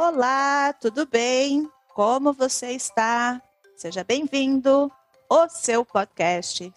Olá, tudo bem? Como você está? Seja bem-vindo ao seu podcast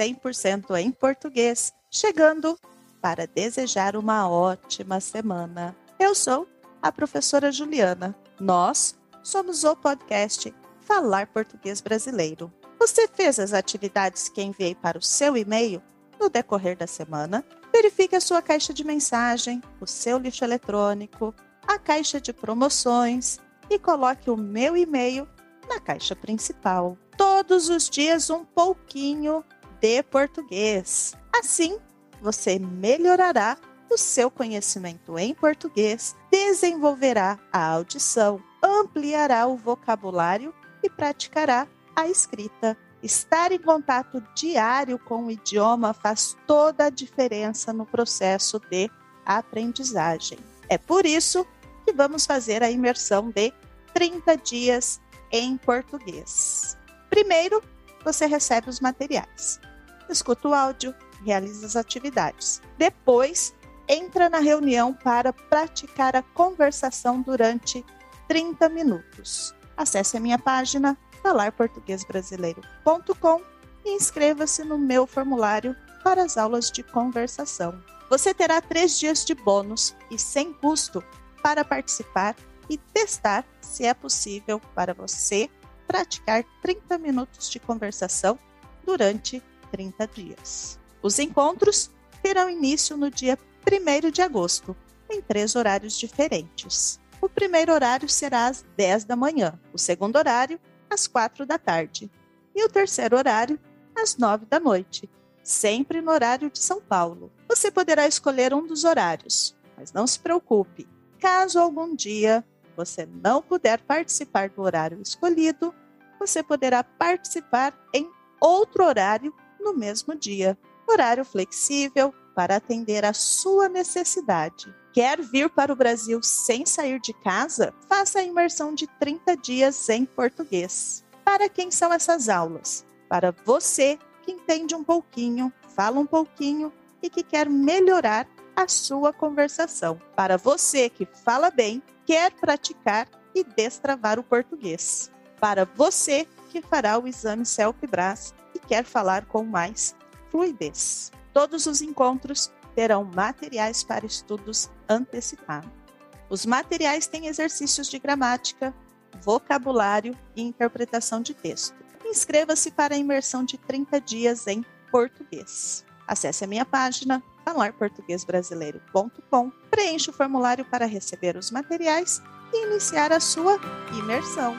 100% em português, chegando para desejar uma ótima semana. Eu sou a professora Juliana. Nós somos o podcast Falar Português Brasileiro. Você fez as atividades que enviei para o seu e-mail no decorrer da semana? Verifique a sua caixa de mensagem, o seu lixo eletrônico, a caixa de promoções e coloque o meu e-mail na caixa principal. Todos os dias um pouquinho de português. Assim, você melhorará o seu conhecimento em português, desenvolverá a audição, ampliará o vocabulário e praticará a escrita. Estar em contato diário com o idioma faz toda a diferença no processo de aprendizagem. É por isso que vamos fazer a imersão de 30 dias em português. Primeiro, você recebe os materiais, escuta o áudio, realiza as atividades. Depois, entra na reunião para praticar a conversação durante 30 minutos. Acesse a minha página falarportuguesbrasileiro.com e inscreva-se no meu formulário para as aulas de conversação. Você terá três dias de bônus e sem custo para participar e testar se é possível para você praticar 30 minutos de conversação durante 30 dias. Os encontros terão início no dia 1 de agosto, em três horários diferentes. O primeiro horário será às 10 da manhã, o segundo horário, às 4 da tarde, e o terceiro horário, às 9 da noite, sempre no horário de São Paulo. Você poderá escolher um dos horários, mas não se preocupe. Caso algum dia você não puder participar do horário escolhido, você poderá participar em outro horário no mesmo dia. Horário flexível para atender a sua necessidade. Quer vir para o Brasil sem sair de casa? Faça a imersão de 30 dias em português. Para quem são essas aulas? Para você que entende um pouquinho, fala um pouquinho e que quer melhorar a sua conversação. Para você que fala bem, quer praticar e destravar o português. Para você que fará o exame CELP-BRAS e quer falar com mais fluidez. Todos os encontros terão materiais para estudos antecipados. Os materiais têm exercícios de gramática, vocabulário e interpretação de texto. Inscreva-se para a imersão de 30 dias em português. Acesse a minha página falarportuguesbrasileiro.com, preencha o formulário para receber os materiais e iniciar a sua imersão.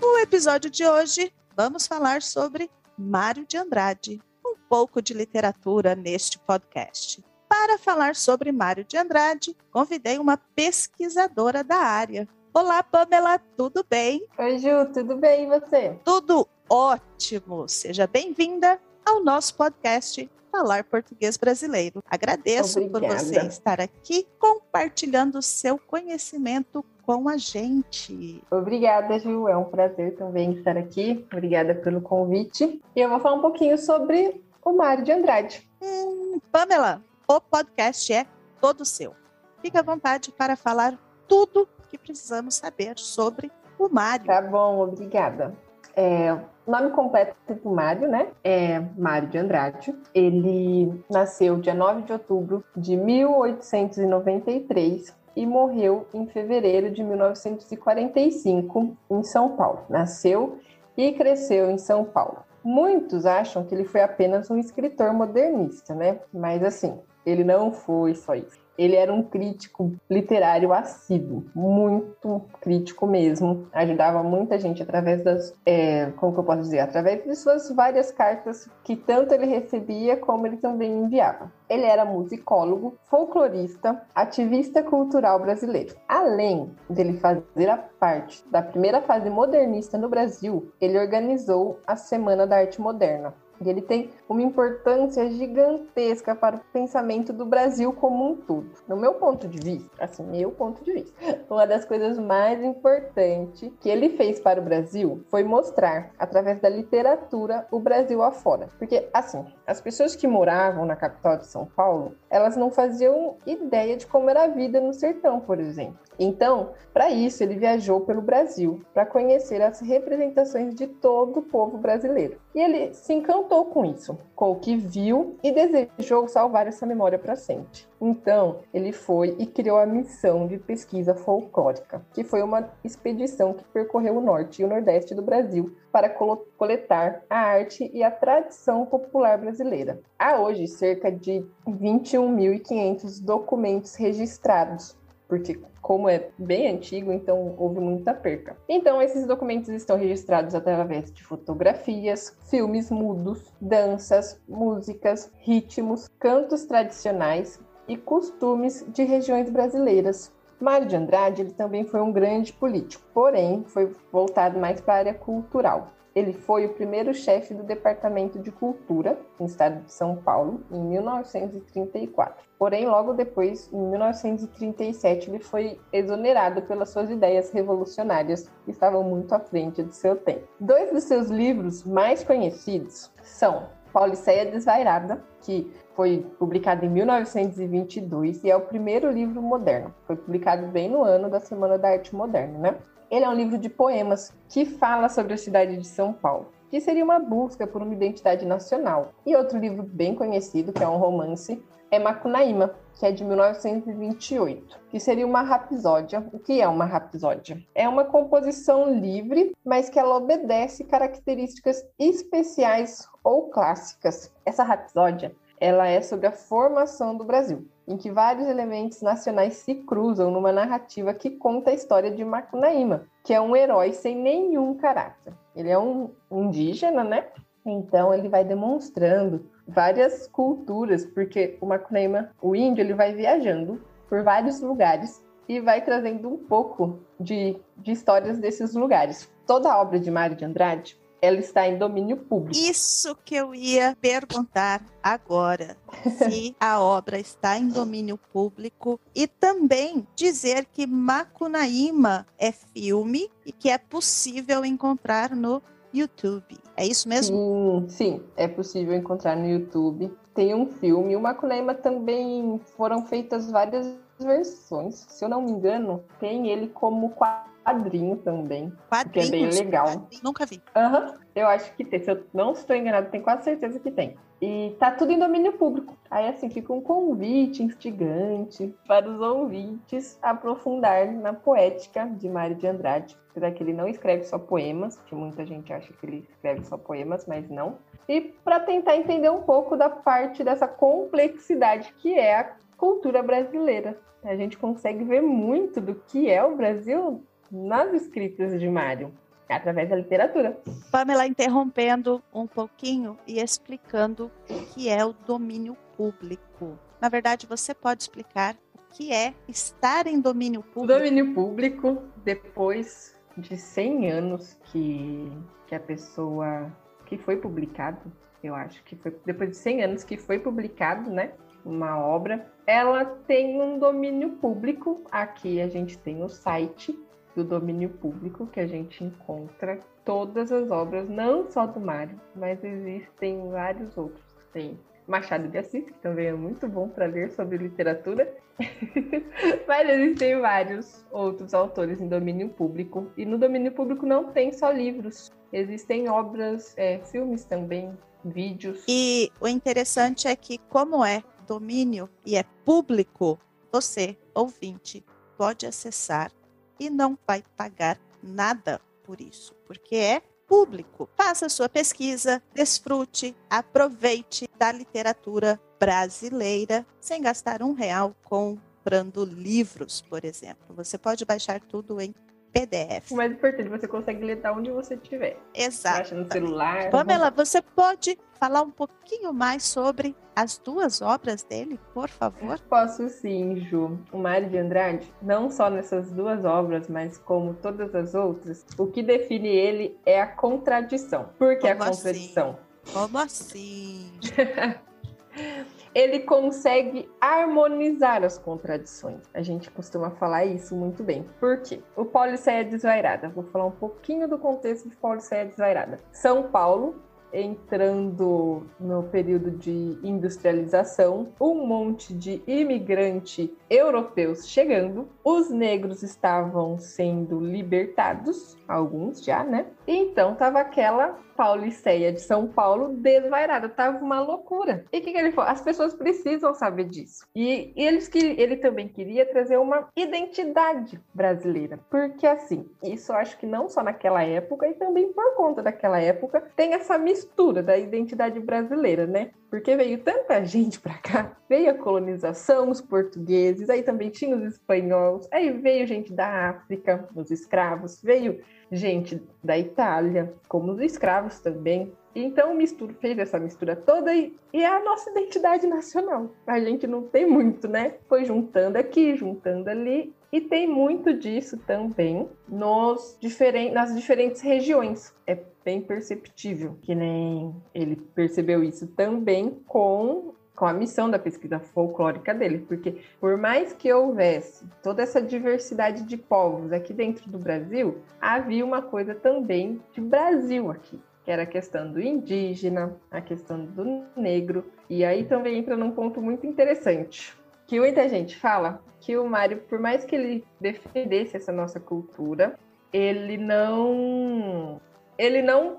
No episódio de hoje, vamos falar sobre Mário de Andrade, um pouco de literatura neste podcast. Para falar sobre Mário de Andrade, convidei uma pesquisadora da área. Olá, Pamela, tudo bem? Oi, Ju, tudo bem e você? Tudo ótimo! Seja bem-vinda ao nosso podcast Falar Português Brasileiro. Agradeço Obrigada. por você estar aqui compartilhando seu conhecimento com a gente. Obrigada, Ju. É um prazer também estar aqui. Obrigada pelo convite. E eu vou falar um pouquinho sobre o Mário de Andrade. Hum, Pamela, o podcast é todo seu. Fique à vontade para falar tudo que precisamos saber sobre o Mário. Tá bom, obrigada. É, nome completo do Mário, né? É Mário de Andrade. Ele nasceu dia 9 de outubro de 1893 e morreu em fevereiro de 1945 em São Paulo. Nasceu e cresceu em São Paulo. Muitos acham que ele foi apenas um escritor modernista, né? Mas assim, ele não foi só isso ele era um crítico literário assíduo, muito crítico mesmo. Ajudava muita gente através das, é, como que eu posso dizer, através de suas várias cartas que tanto ele recebia como ele também enviava. Ele era musicólogo, folclorista, ativista cultural brasileiro. Além dele fazer a parte da primeira fase modernista no Brasil, ele organizou a Semana da Arte Moderna, E ele tem uma importância gigantesca para o pensamento do Brasil como um todo. No meu ponto de vista, assim, meu ponto de vista, uma das coisas mais importantes que ele fez para o Brasil foi mostrar, através da literatura, o Brasil afora. Porque, assim, as pessoas que moravam na capital de São Paulo, elas não faziam ideia de como era a vida no sertão, por exemplo. Então, para isso, ele viajou pelo Brasil para conhecer as representações de todo o povo brasileiro. E ele se encantou com isso, com o que viu e desejou salvar essa memória para sempre. Então, ele foi e criou a missão de pesquisa folclórica, que foi uma expedição que percorreu o norte e o nordeste do Brasil para coletar a arte e a tradição popular brasileira. Há hoje cerca de 21.500 documentos registrados porque como é bem antigo, então houve muita perca. Então esses documentos estão registrados através de fotografias, filmes mudos, danças, músicas, ritmos, cantos tradicionais e costumes de regiões brasileiras. Mário de Andrade ele também foi um grande político, porém foi voltado mais para a área cultural. Ele foi o primeiro chefe do Departamento de Cultura no estado de São Paulo em 1934. Porém, logo depois, em 1937, ele foi exonerado pelas suas ideias revolucionárias que estavam muito à frente do seu tempo. Dois dos seus livros mais conhecidos são Pauliceia Desvairada, que foi publicado em 1922 e é o primeiro livro moderno. Foi publicado bem no ano da Semana da Arte Moderna, né? Ele é um livro de poemas que fala sobre a cidade de São Paulo, que seria uma busca por uma identidade nacional. E outro livro bem conhecido, que é um romance, é Macunaíma, que é de 1928, que seria uma rapsódia. O que é uma rapsódia? É uma composição livre, mas que ela obedece características especiais ou clássicas. Essa rapsódia, ela é sobre a formação do Brasil em que vários elementos nacionais se cruzam numa narrativa que conta a história de Macunaíma, que é um herói sem nenhum caráter. Ele é um indígena, né? Então ele vai demonstrando várias culturas, porque o Macunaíma, o índio, ele vai viajando por vários lugares e vai trazendo um pouco de, de histórias desses lugares. Toda a obra de Mário de Andrade ela está em domínio público. Isso que eu ia perguntar agora, se a obra está em domínio público e também dizer que Macunaíma é filme e que é possível encontrar no YouTube. É isso mesmo? Sim, sim, é possível encontrar no YouTube. Tem um filme, o Macunaíma também foram feitas várias versões. Se eu não me engano, tem ele como quadro quadrinho também. Quadrinhos? Que é bem legal. Nunca vi. Aham, uhum, eu acho que tem. Se eu não estou enganado, tenho quase certeza que tem. E tá tudo em domínio público. Aí, assim, fica um convite instigante para os ouvintes aprofundar na poética de Mário de Andrade. Apesar que ele não escreve só poemas, que muita gente acha que ele escreve só poemas, mas não. E para tentar entender um pouco da parte dessa complexidade que é a cultura brasileira. A gente consegue ver muito do que é o Brasil nas escritas de Mário, através da literatura. Pamela interrompendo um pouquinho e explicando o que é o domínio público. Na verdade, você pode explicar o que é estar em domínio público? Domínio público, depois de 100 anos que, que a pessoa que foi publicado, eu acho que foi depois de 100 anos que foi publicado, né, uma obra, ela tem um domínio público. Aqui a gente tem o site do domínio público que a gente encontra todas as obras, não só do Mário, mas existem vários outros. Tem Machado de Assis, que também é muito bom para ler sobre literatura, mas existem vários outros autores em domínio público. E no domínio público não tem só livros, existem obras, é, filmes também, vídeos. E o interessante é que, como é domínio e é público, você, ouvinte, pode acessar e não vai pagar nada por isso, porque é público. Faça sua pesquisa, desfrute, aproveite da literatura brasileira sem gastar um real comprando livros, por exemplo. Você pode baixar tudo em PDF. O mais importante, você consegue ler da onde você estiver. Exato. Baixa no celular. Pamela, você pode falar um pouquinho mais sobre as duas obras dele, por favor? Posso sim, Ju. O Mário de Andrade, não só nessas duas obras, mas como todas as outras, o que define ele é a contradição. Por que como a contradição? Assim? Como assim? ele consegue harmonizar as contradições. A gente costuma falar isso muito bem. Por quê? O Pauliceia Desvairada. Vou falar um pouquinho do contexto de Pauliceia Desvairada. São Paulo entrando no período de industrialização, um monte de imigrante europeus chegando, os negros estavam sendo libertados, alguns já, né? Então tava aquela Pauliceia de São Paulo desvairada, tava uma loucura. E o que, que, ele falou? As pessoas precisam saber disso. E, eles que ele também queria trazer uma identidade brasileira, porque assim, isso eu acho que não só naquela época e também por conta daquela época tem essa mistura da identidade brasileira, né? Porque veio tanta gente para cá, veio a colonização, os portugueses, aí também tinha os espanhóis, aí veio gente da África, os escravos, veio gente da Itália, como os escravos também. Então mistura, fez essa mistura toda e, e, é a nossa identidade nacional. A gente não tem muito, né? Foi juntando aqui, juntando ali. E tem muito disso também nos diferen nas diferentes regiões. É bem perceptível, que nem ele percebeu isso também com com a missão da pesquisa folclórica dele, porque por mais que houvesse toda essa diversidade de povos aqui dentro do Brasil, havia uma coisa também de Brasil aqui, que era a questão do indígena, a questão do negro, e aí também entra num ponto muito interessante, que muita gente fala que o Mário, por mais que ele defendesse essa nossa cultura, ele não ele não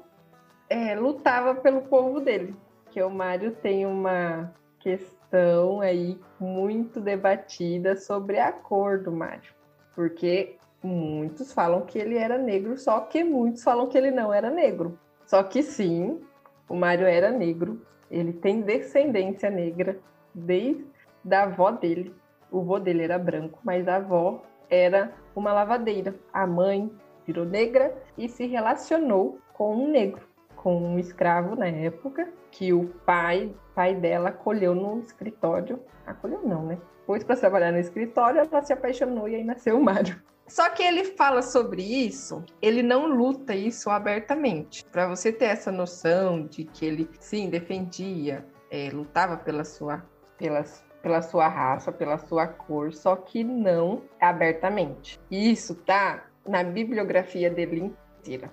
é, lutava pelo povo dele, que o Mário tem uma questão aí muito debatida sobre a cor do Mário, porque muitos falam que ele era negro, só que muitos falam que ele não era negro. Só que sim, o Mário era negro, ele tem descendência negra desde da avó dele. O avô dele era branco, mas a avó era uma lavadeira. A mãe virou negra e se relacionou com um negro, com um escravo na época, que o pai pai dela acolheu no escritório. Acolheu não, né? Pôs para trabalhar no escritório, ela se apaixonou e aí nasceu o Mário. Só que ele fala sobre isso, ele não luta isso abertamente. Para você ter essa noção de que ele, sim, defendia, é, lutava pela sua, pela, pela sua raça, pela sua cor, só que não abertamente. E isso tá na bibliografia dele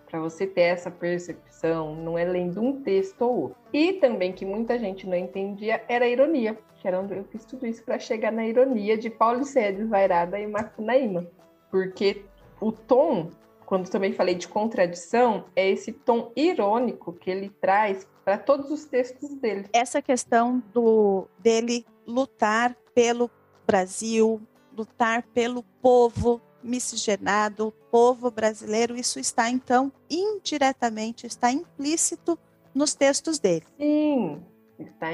para você ter essa percepção, não é lendo um texto ou outro. E também que muita gente não entendia era a ironia, que era onde eu fiz tudo isso para chegar na ironia de Paulo Cedes, Vairada e Macunaíma. Porque o tom, quando também falei de contradição, é esse tom irônico que ele traz para todos os textos dele. Essa questão do dele lutar pelo Brasil, lutar pelo povo, miscigenado, o povo brasileiro, isso está então indiretamente, está implícito nos textos dele. Sim, está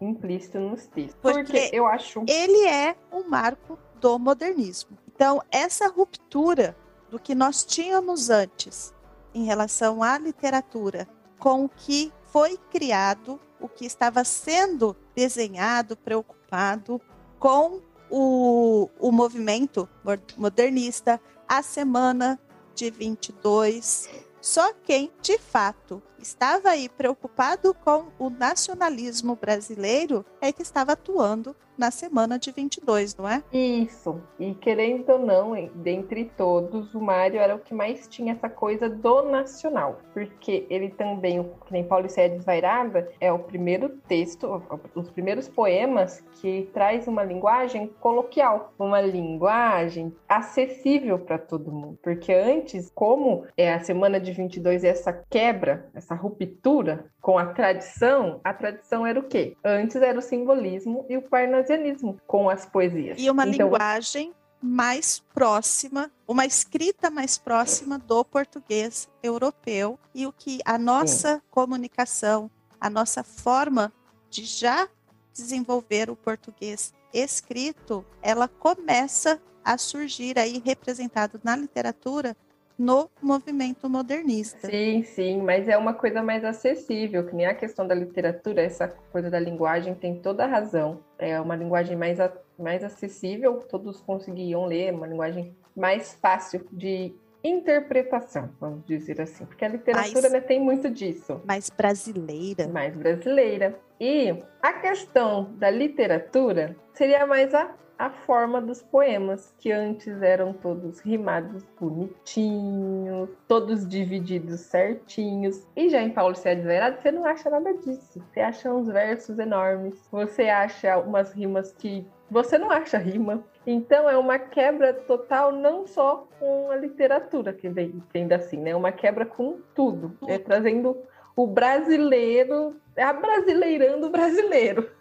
implícito nos textos. Porque, Porque eu acho ele é um marco do modernismo. Então, essa ruptura do que nós tínhamos antes em relação à literatura com o que foi criado, o que estava sendo desenhado, preocupado com o, o movimento modernista, a semana de 22. Só quem, de fato, estava aí preocupado com o nacionalismo brasileiro é que estava atuando na semana de 22, não é? Isso. E querendo ou não, dentre todos, o Mário era o que mais tinha essa coisa do nacional. Porque ele também, que nem Paulo Céia Desvairada, é o primeiro texto, os primeiros poemas que traz uma linguagem coloquial, uma linguagem acessível para todo mundo. Porque antes, como é a semana de 22 é essa quebra, essa ruptura com a tradição, a tradição era o quê? Antes era o simbolismo e o parnasianismo com as poesias. E uma então, linguagem mais próxima, uma escrita mais próxima do português europeu e o que a nossa sim. comunicação, a nossa forma de já desenvolver o português escrito, ela começa a surgir aí representado na literatura no movimento modernista. Sim, sim, mas é uma coisa mais acessível, que nem a questão da literatura, essa coisa da linguagem tem toda a razão. É uma linguagem mais, mais acessível, todos conseguiam ler, uma linguagem mais fácil de interpretação, vamos dizer assim, porque a literatura né, tem muito disso. Mais brasileira. Mais brasileira. E a questão da literatura seria mais a a forma dos poemas, que antes eram todos rimados bonitinhos, todos divididos certinhos. E já em Paulo Se Desvairado, você não acha nada disso. Você acha uns versos enormes, você acha umas rimas que você não acha rima. Então é uma quebra total, não só com a literatura, que vem, vem assim, né? É uma quebra com tudo. É trazendo o brasileiro, é abrasileirando o brasileiro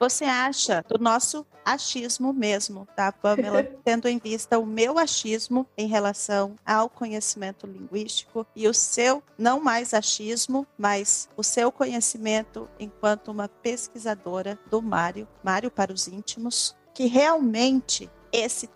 você acha do nosso achismo mesmo, tá, Pamela? Tendo em vista o meu achismo em relação ao conhecimento linguístico e o seu, não mais achismo, mas o seu conhecimento enquanto uma pesquisadora do Mário, Mário para os íntimos, que realmente esse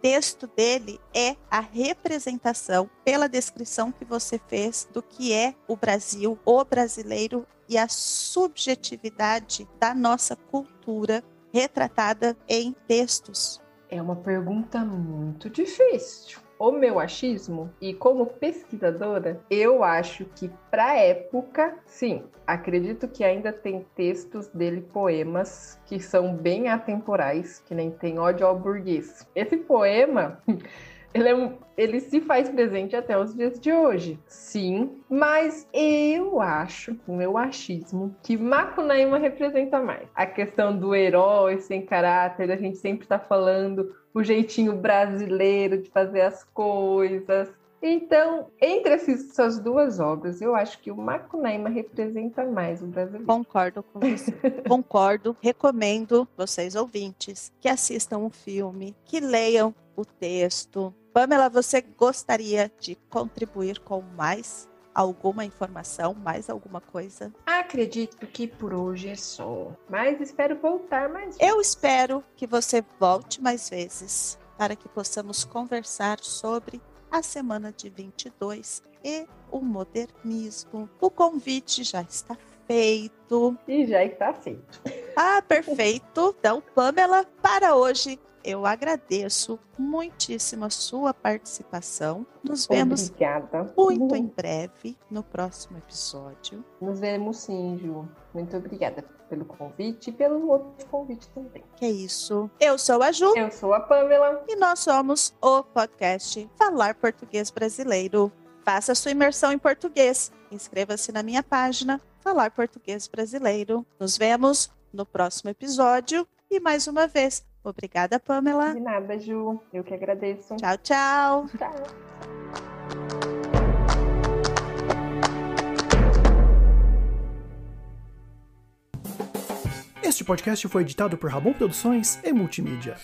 texto dele é a representação pela descrição que você fez do que é o Brasil, o brasileiro e a subjetividade da nossa cultura retratada em textos? É uma pergunta muito difícil. O meu achismo, e como pesquisadora, eu acho que para época, sim, acredito que ainda tem textos dele, poemas, que são bem atemporais, que nem tem ódio ao burguês. Esse poema ele, é um, ele se faz presente até os dias de hoje, sim, mas eu acho, o meu achismo, que Macunaíma representa mais. A questão do herói sem caráter, a gente sempre está falando o jeitinho brasileiro de fazer as coisas, então, entre essas duas obras, eu acho que o Macunaíma representa mais o brasileiro. Concordo com você. Concordo. Recomendo vocês ouvintes que assistam o filme, que leiam o texto, Pamela, você gostaria de contribuir com mais alguma informação, mais alguma coisa? Acredito que por hoje é só, mas espero voltar mais vezes. Eu espero que você volte mais vezes para que possamos conversar sobre a semana de 22 e o modernismo. O convite já está feito. E já está feito. Ah, perfeito. Então, Pamela, para hoje eu agradeço muitíssimo a sua participação. Nos vemos Obrigada. muito em breve no próximo episódio. Nos vemos sim, Ju. Muito obrigada pelo convite e pelo outro convite também. Que é isso. Eu sou a Ju. Eu sou a Pamela. E nós somos o podcast Falar Português Brasileiro. Faça sua imersão em português. Inscreva-se na minha página Falar Português Brasileiro. Nos vemos no próximo episódio. E mais uma vez, Obrigada, Pamela. De nada, Ju. Eu que agradeço. Tchau, tchau. Tchau. Este podcast foi editado por Rabon Produções e Multimídia.